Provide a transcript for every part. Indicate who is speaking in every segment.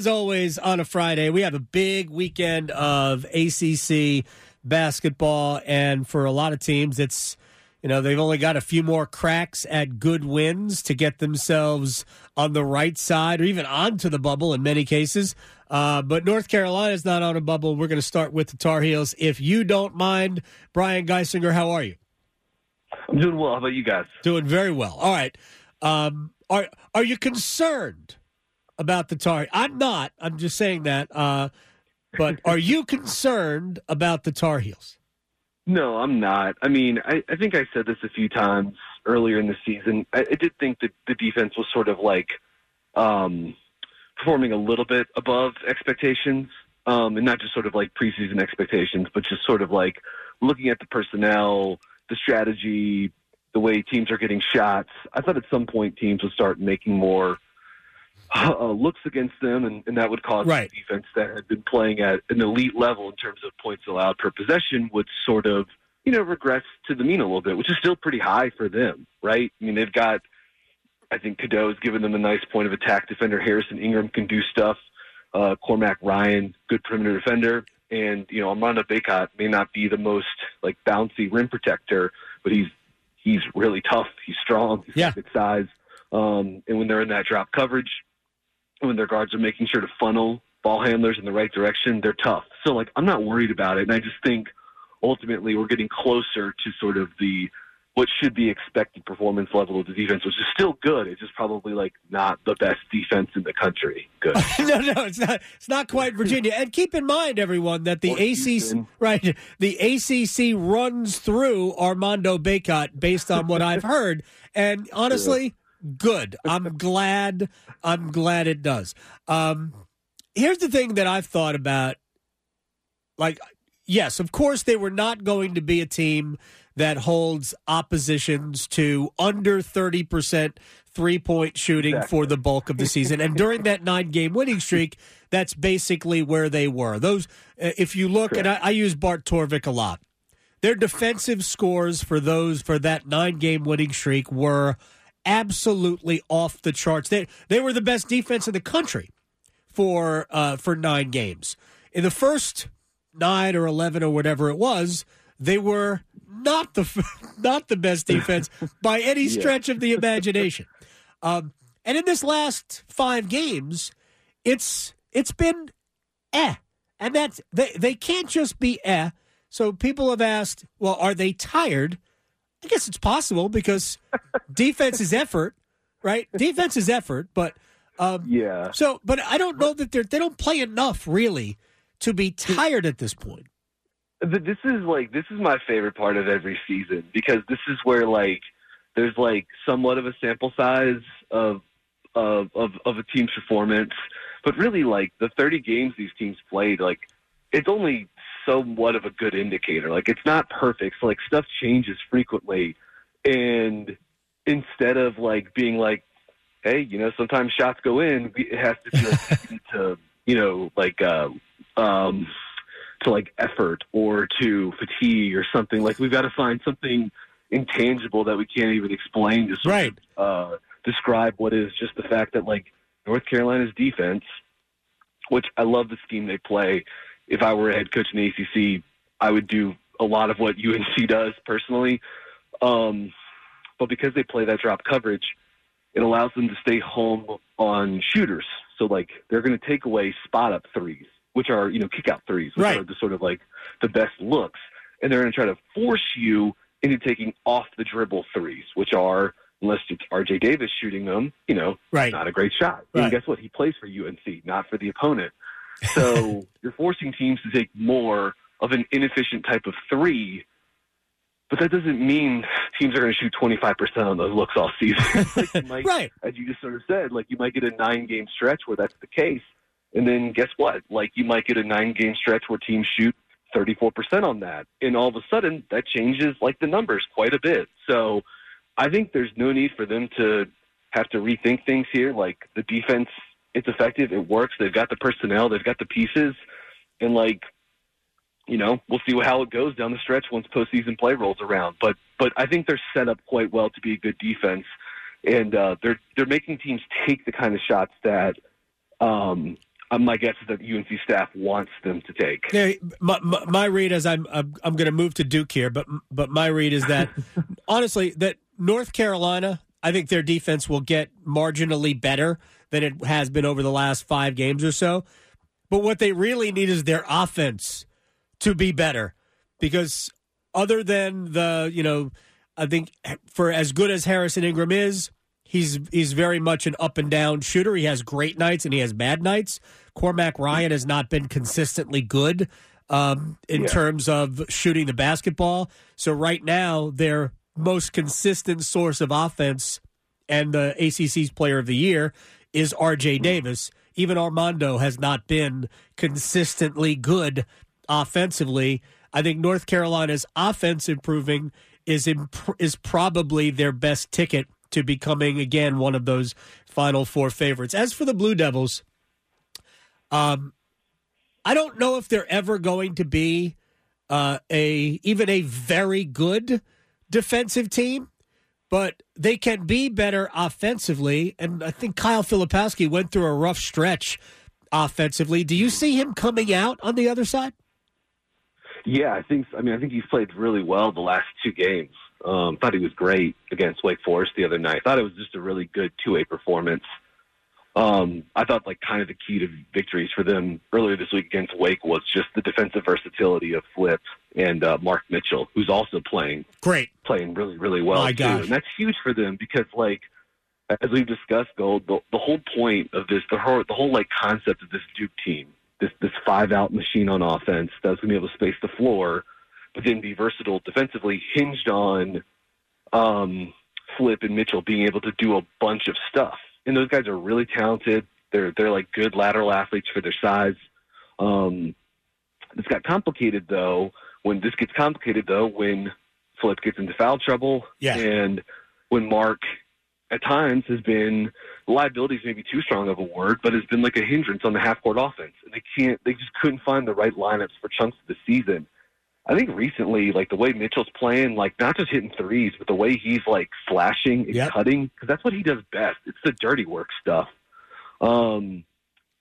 Speaker 1: as always, on a Friday, we have a big weekend of ACC basketball, and for a lot of teams, it's you know they've only got a few more cracks at good wins to get themselves on the right side or even onto the bubble in many cases. Uh, but North Carolina's not on a bubble. We're going to start with the Tar Heels. If you don't mind, Brian Geisinger, how are you?
Speaker 2: I'm doing well. How about you guys?
Speaker 1: Doing very well. All right. Um, are are you concerned about the Tar? I'm not. I'm just saying that. Uh, but are you concerned about the Tar Heels?
Speaker 2: No, I'm not. I mean, I, I think I said this a few times earlier in the season. I, I did think that the defense was sort of like um, performing a little bit above expectations, um, and not just sort of like preseason expectations, but just sort of like looking at the personnel, the strategy, the way teams are getting shots. I thought at some point teams would start making more uh, looks against them, and, and that would cause
Speaker 1: right.
Speaker 2: the defense that had been playing at an elite level in terms of points allowed per possession would sort of, you know, regress to the mean a little bit, which is still pretty high for them, right? I mean, they've got, I think Cadeau's given them a nice point of attack defender. Harrison Ingram can do stuff. Uh, Cormac Ryan, good perimeter defender. And, you know, Armando Bacot may not be the most, like, bouncy rim protector, but he's he's really tough. He's strong. He's
Speaker 1: yeah.
Speaker 2: good size. Um, and when they're in that drop coverage, when their guards are making sure to funnel ball handlers in the right direction, they're tough. So like I'm not worried about it, and I just think ultimately we're getting closer to sort of the what should be expected performance level of the defense, which is still good. It's just probably like not the best defense in the country. Good.
Speaker 1: no, no, it's not. It's not quite Virginia. And keep in mind, everyone, that the
Speaker 2: Or
Speaker 1: ACC
Speaker 2: Houston.
Speaker 1: right, the ACC runs through Armando Bacot based on what I've heard, and honestly, good. I'm glad. I'm glad it does. Um, here's the thing that I've thought about. Like, yes, of course, they were not going to be a team that holds oppositions to under 30% three point shooting
Speaker 2: Exactly.
Speaker 1: for the bulk of the season. and during that nine game winning streak, that's basically where they were. Those, uh, if you look, and I, I use Bart Torvik a lot, their defensive scores for those for that nine game winning streak were absolutely off the charts. They they were the best defense in the country for uh, for nine games. In the first nine or eleven or whatever it was, they were not the not the best defense by any stretch of the imagination. Um, and in this last five games, it's it's been eh, and that's they they can't just be eh. So people have asked, well, are they tired? I guess it's possible because defense is effort, right? Defense is effort, but um,
Speaker 2: Yeah.
Speaker 1: so, but I don't know that they're they don't play enough really to be tired at this point.
Speaker 2: Th- this is like this is my favorite part of every season because this is where like there's like somewhat of a sample size of of of, of a team's performance, but really like the 30 games these teams played, like it's only somewhat of a good indicator. Like it's not perfect, so like stuff changes frequently, and instead of like being like, hey, you know, sometimes shots go in, it has to be like to you know like uh, um to like effort or to fatigue or something. Like we've got to find something intangible that we can't even explain to sort
Speaker 1: Right.
Speaker 2: of uh, describe what is just the fact that like North Carolina's defense, which I love the scheme they play. If I were a head coach in the ACC, I would do a lot of what UNC does personally. Um, but because they play that drop coverage, it allows them to stay home on shooters. So like they're going to take away spot up threes, which are you know kick out threes, which
Speaker 1: Right.
Speaker 2: are the sort of like the best looks, and they're going to try to force you into taking off the dribble threes, which are unless it's R.J. Davis shooting them, you know,
Speaker 1: Right.
Speaker 2: not a great shot.
Speaker 1: Right.
Speaker 2: And guess what? He plays for UNC, not for the opponent. So you're forcing teams to take more of an inefficient type of three. But that doesn't mean teams are going to shoot 25% on those looks all season. like you might,
Speaker 1: Right.
Speaker 2: As you just sort of said, like you might get a nine game stretch where that's the case. And then guess what? Like you might get a nine game stretch where teams shoot 34% on that. And all of a sudden that changes like the numbers quite a bit. So I think there's no need for them to have to rethink things here. Like the defense, it's effective, it works. They've got the personnel, they've got the pieces, and like, you know, we'll see how it goes down the stretch once postseason play rolls around. But but I think they're set up quite well to be a good defense, and uh, they're they're making teams take the kind of shots that um, uh, my guess is that UNC staff wants them to take.
Speaker 1: Yeah, my, my, my read is I'm I'm, I'm going to move to Duke here, but but my read is that honestly that North Carolina, I think their defense will get marginally better than it has been over the last five games or so. But what they really need is their offense to be better, because other than the you know, I think for as good as Harrison Ingram is. He's he's very much an up and down shooter. He has great nights and he has bad nights. Cormac Ryan has not been consistently good um, in yeah. terms of shooting the basketball. So right now, their most consistent source of offense and the ACC's Player of the Year is R.J. Davis. Even Armando has not been consistently good offensively. I think North Carolina's offense improving is imp- is probably their best ticket to becoming again one of those final four favorites. As for the Blue Devils, um, I don't know if they're ever going to be uh, a even a very good defensive team, but they can be better offensively. And I think Kyle Filipowski went through a rough stretch offensively. Do you see him coming out on the other side?
Speaker 2: Yeah, I think. I mean, I think he's played really well the last two games. Um, thought he was great against Wake Forest the other night. Thought it was just a really good two way performance. Um, I thought like kind of the key to victories for them earlier this week against Wake was just the defensive versatility of Flip and uh, Mark Mitchell, who's also playing
Speaker 1: great,
Speaker 2: playing really really well
Speaker 1: My
Speaker 2: too, gosh. and that's huge for them because like as we've discussed, Gold, the, the whole point of this, the whole the whole like concept of this Duke team, this this five out machine on offense that's going to be able to space the floor but then be versatile defensively, hinged on um, Flip and Mitchell being able to do a bunch of stuff. And those guys are really talented. They're they're like good lateral athletes for their size. Um, this got complicated though. When this gets complicated though, when Flip gets into foul trouble,
Speaker 1: yeah.
Speaker 2: and when Mark at times has been liability is maybe too strong of a word, but has been like a hindrance on the half court offense. And they can't they just couldn't find the right lineups for chunks of the season. I think recently, like the way Mitchell's playing, like not just hitting threes, but the way he's like slashing and yep. cutting, because that's what he does best. It's the dirty work stuff. Um,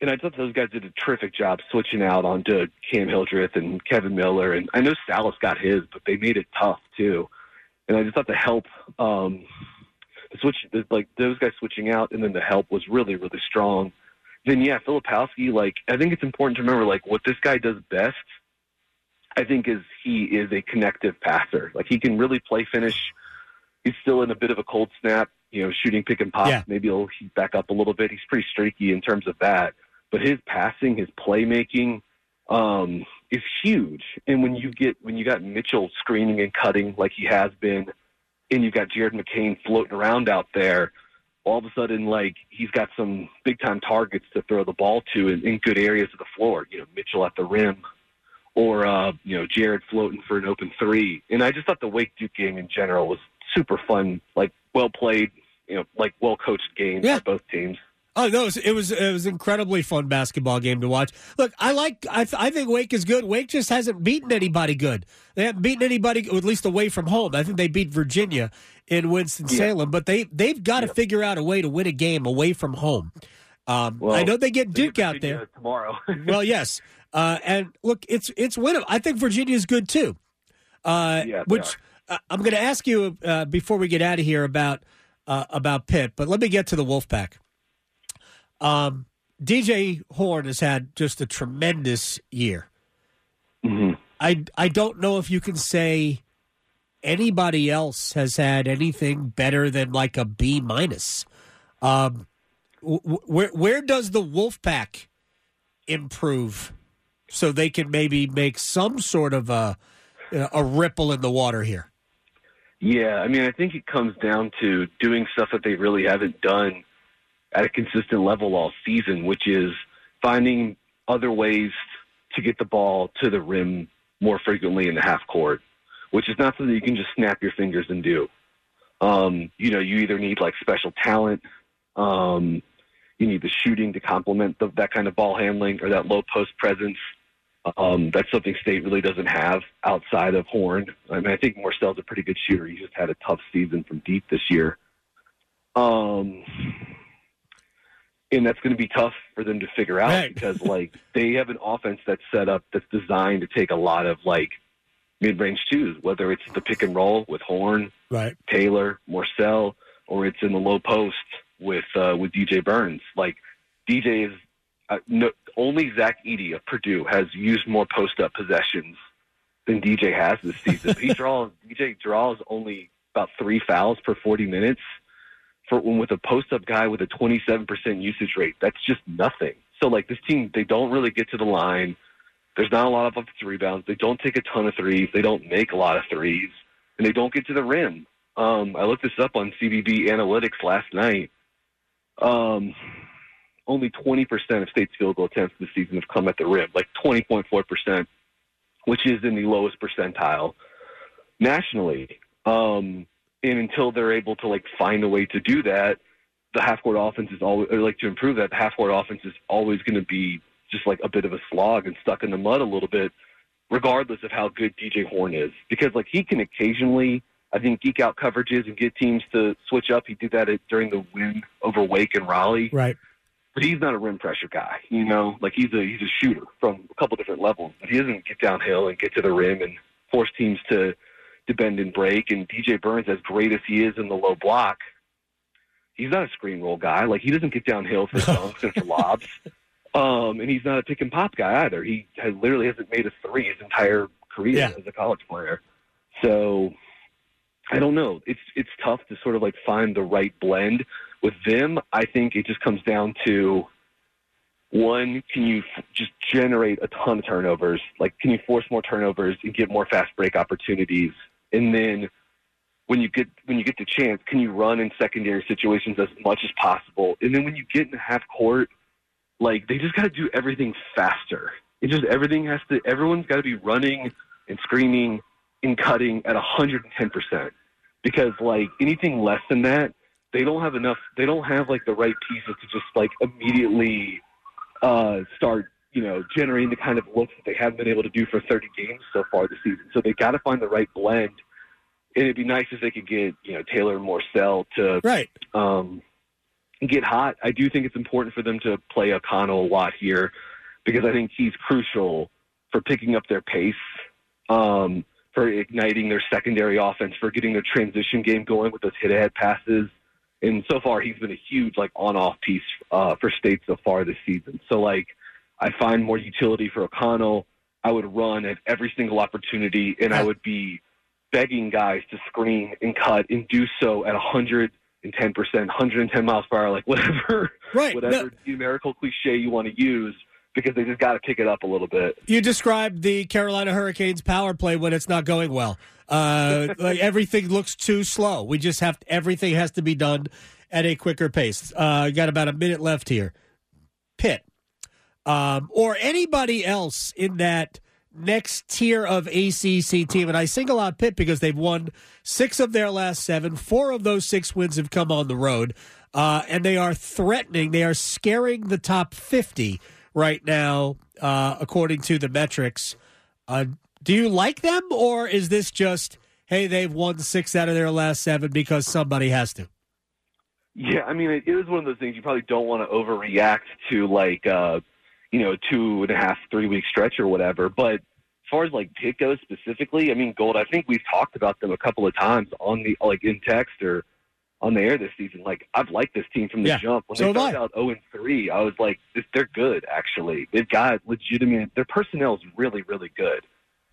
Speaker 2: and I thought those guys did a terrific job switching out onto Cam Hildreth and Kevin Miller. And I know Sallis got his, but they made it tough too. And I just thought the help, um, the switch, like those guys switching out, and then the help was really, really strong. Then yeah, Filipowski, like I think it's important to remember, like what this guy does best I think is he is a connective passer. Like he can really play finish. He's still in a bit of a cold snap, you know, shooting pick and pop. Yeah. Maybe he'll heat back up a little bit. He's pretty streaky in terms of that. But his passing, his playmaking, um, is huge. And when you get when you got Mitchell screening and cutting like he has been, and you've got Jared McCain floating around out there, all of a sudden like he's got some big time targets to throw the ball to in, in good areas of the floor. You know, Mitchell at the rim, or uh, you know Jared floating for an open three. And I just thought the Wake Duke game in general was super fun, like well played, you know, like well coached game yeah. by both teams.
Speaker 1: Oh no, it was, it was it was incredibly fun basketball game to watch. Look, I like I, I think Wake is good. Wake just hasn't beaten anybody good. They haven't beaten anybody at least away from home. I think they beat Virginia in Winston Salem, yeah. but they they've got to yeah. figure out a way to win a game away from home. Um, well, I know they get Duke out there
Speaker 2: tomorrow.
Speaker 1: well, yes, uh, and look, it's it's winnable. I think Virginia is good too. Uh, yeah, which uh, I'm going to ask you uh, before we get out of here about uh, about Pitt, but let me get to the Wolfpack. Um, DJ Horne has had just a tremendous year.
Speaker 2: Mm-hmm.
Speaker 1: I I don't know if you can say anybody else has had anything better than like a B minus. Um, where where does the Wolfpack improve so they can maybe make some sort of a a ripple in the water here?
Speaker 2: Yeah, I mean, I think it comes down to doing stuff that they really haven't done at a consistent level all season, which is finding other ways to get the ball to the rim more frequently in the half court, which is not something you can just snap your fingers and do. Um, you know, you either need like special talent, um, you need the shooting to complement that kind of ball handling or that low post presence. Um, that's something State really doesn't have outside of Horne. I mean, I think Morsell's a pretty good shooter. He just had a tough season from deep this year. Um, and that's going to be tough for them to figure out
Speaker 1: Right.
Speaker 2: because like they have an offense that's set up that's designed to take a lot of like mid-range twos, whether it's the pick and roll with Horne,
Speaker 1: Right.
Speaker 2: Taylor, Morsell, or it's in the low post with uh, with DJ Burns. Like DJ is uh, no, only Zach Edey of Purdue has used more post up possessions than DJ has this season. he draws DJ draws only about three fouls per forty minutes. For when with a post up guy with a twenty seven percent usage rate, that's just nothing. So like this team, they don't really get to the line. There's not a lot of offensive rebounds. They don't take a ton of threes. They don't make a lot of threes, and they don't get to the rim. Um, I looked this up on CBB Analytics last night. Um, only 20% of state's field goal attempts this season have come at the rim, like 20.4%, which is in the lowest percentile nationally. Um, and until they're able to like find a way to do that, the half court offense is always, like to improve that, the half court offense is always going to be just like a bit of a slog and stuck in the mud a little bit, regardless of how good DJ Horne is. Because like he can occasionally, I think, geek out coverages and get teams to switch up. He did that at, during the win over Wake and Raleigh
Speaker 1: Right.
Speaker 2: But he's not a rim pressure guy. You know, like he's a he's a shooter from a couple different levels. But he doesn't get downhill and get to the rim and force teams to to bend and break. And DJ Burns, as great as he is in the low block, he's not a screen roll guy. Like he doesn't get downhill for dunks and for lobs. Um, and he's not a pick and pop guy either. He has literally hasn't made a three his entire career
Speaker 1: Yeah.
Speaker 2: as a college player. So I don't know. It's it's tough to sort of like find the right blend with them. I think it just comes down to one: can you f- just generate a ton of turnovers? Like, can you force more turnovers and get more fast break opportunities? And then when you get when you get the chance, can you run in secondary situations as much as possible? And then when you get in half court, like they just got to do everything faster. It just everything has to. Everyone's got to be running and screaming and cutting at 110 percent because like anything less than that, they don't have enough. They don't have like the right pieces to just like immediately uh, start you know generating the kind of looks that they haven't been able to do for 30 games so far this season. So they got to find the right blend. And it'd be nice if they could get you know Taylor and Morsell to
Speaker 1: Right.
Speaker 2: um, get hot. I do think it's important for them to play O'Connell a lot here because I think he's crucial for picking up their pace, um, for igniting their secondary offense, for getting their transition game going with those hit-ahead passes. And so far, he's been a huge like on-off piece uh, for State so far this season. So like, I find more utility for O'Connell. I would run at every single opportunity, and I would be begging guys to screen and cut and do so at a 110%, 110 miles per hour, like whatever,
Speaker 1: Right.
Speaker 2: whatever
Speaker 1: No,
Speaker 2: numerical cliche you want to use, because they just got to pick it up a little bit.
Speaker 1: you described the Carolina Hurricanes power play when it's not going well. Uh, like everything looks too slow. We just have everything has to be done at a quicker pace. Uh, got about a minute left here. Pitt, um, or anybody else in that next tier of ACC team, and I single out Pitt because they've won six of their last seven. Four of those six wins have come on the road, uh, and they are threatening. They are scaring the top fifty right now, uh, according to the metrics. Uh, do you like them, or is this just hey they've won six out of their last seven because somebody has to?
Speaker 2: Yeah, I mean, it is one of those things you probably don't want to overreact to, like, uh, you know, two and a half, three week stretch or whatever. But as far as like Pitt goes specifically, I mean, Gold. I think we've talked about them a couple of times on the like in text or on the air this season. Like, I've liked this team from the
Speaker 1: Yeah,
Speaker 2: jump. When
Speaker 1: so
Speaker 2: they started
Speaker 1: I.
Speaker 2: out zero and three, I was like, they're good. Actually, they've got legitimate. Their personnel is really, really good.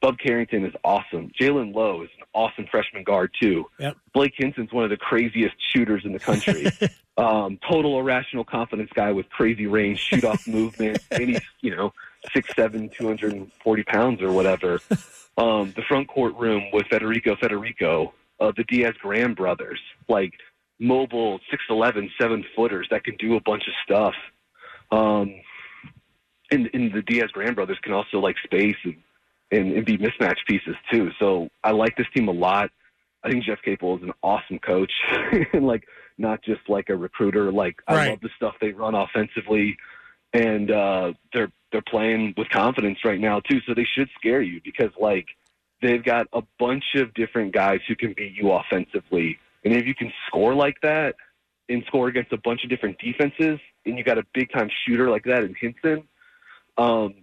Speaker 2: Bub Carrington is awesome. Jaland Lowe is an awesome freshman guard too.
Speaker 1: Yep.
Speaker 2: Blake Hinson's one of the craziest shooters in the country. um, total irrational confidence guy with crazy range, shoot off movement, and he's you know six seven, two hundred and forty pounds or whatever. Um, the front court room with Federiko Federiko, uh, the Diaz Graham brothers, like mobile six eleven, seven footers that can do a bunch of stuff. Um, and, and the Diaz Graham brothers can also like space and, and, and be mismatch pieces too. So I like this team a lot. I think Jeff Capel is an awesome coach and like not just like a recruiter. Like I love the stuff they run offensively and uh they're they're playing with confidence right now too. So they should scare you because like they've got a bunch of different guys who can beat you offensively. And if you can score like that and score against a bunch of different defenses, and you got a big time shooter like that in Hinson, um,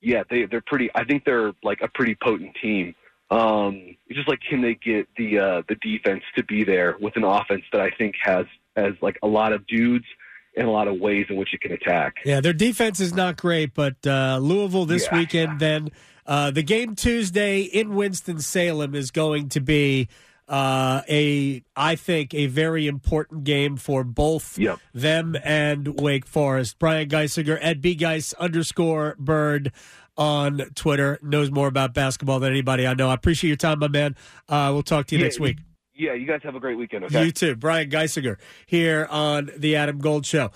Speaker 2: yeah, they they're pretty. I think they're like a pretty potent team. Um, it's just like can they get the uh, the defense to be there with an offense that I think has has like a lot of dudes and a lot of ways in which it can attack.
Speaker 1: Yeah, their defense is not great, but uh, Louisville this
Speaker 2: Yeah.
Speaker 1: weekend. Then uh, the game Tuesday in Winston Salem is going to be uh, a, I think, a very important game for both
Speaker 2: Yep.
Speaker 1: them and Wake Forest. Brian Geisinger at bgeis underscore bird on Twitter knows more about basketball than anybody I know. I appreciate your time, my man. Uh, we'll talk to you
Speaker 2: Yeah,
Speaker 1: next week.
Speaker 2: Yeah, you guys have a great weekend. Okay.
Speaker 1: You too, Brian Geisinger here on the Adam Gold Show.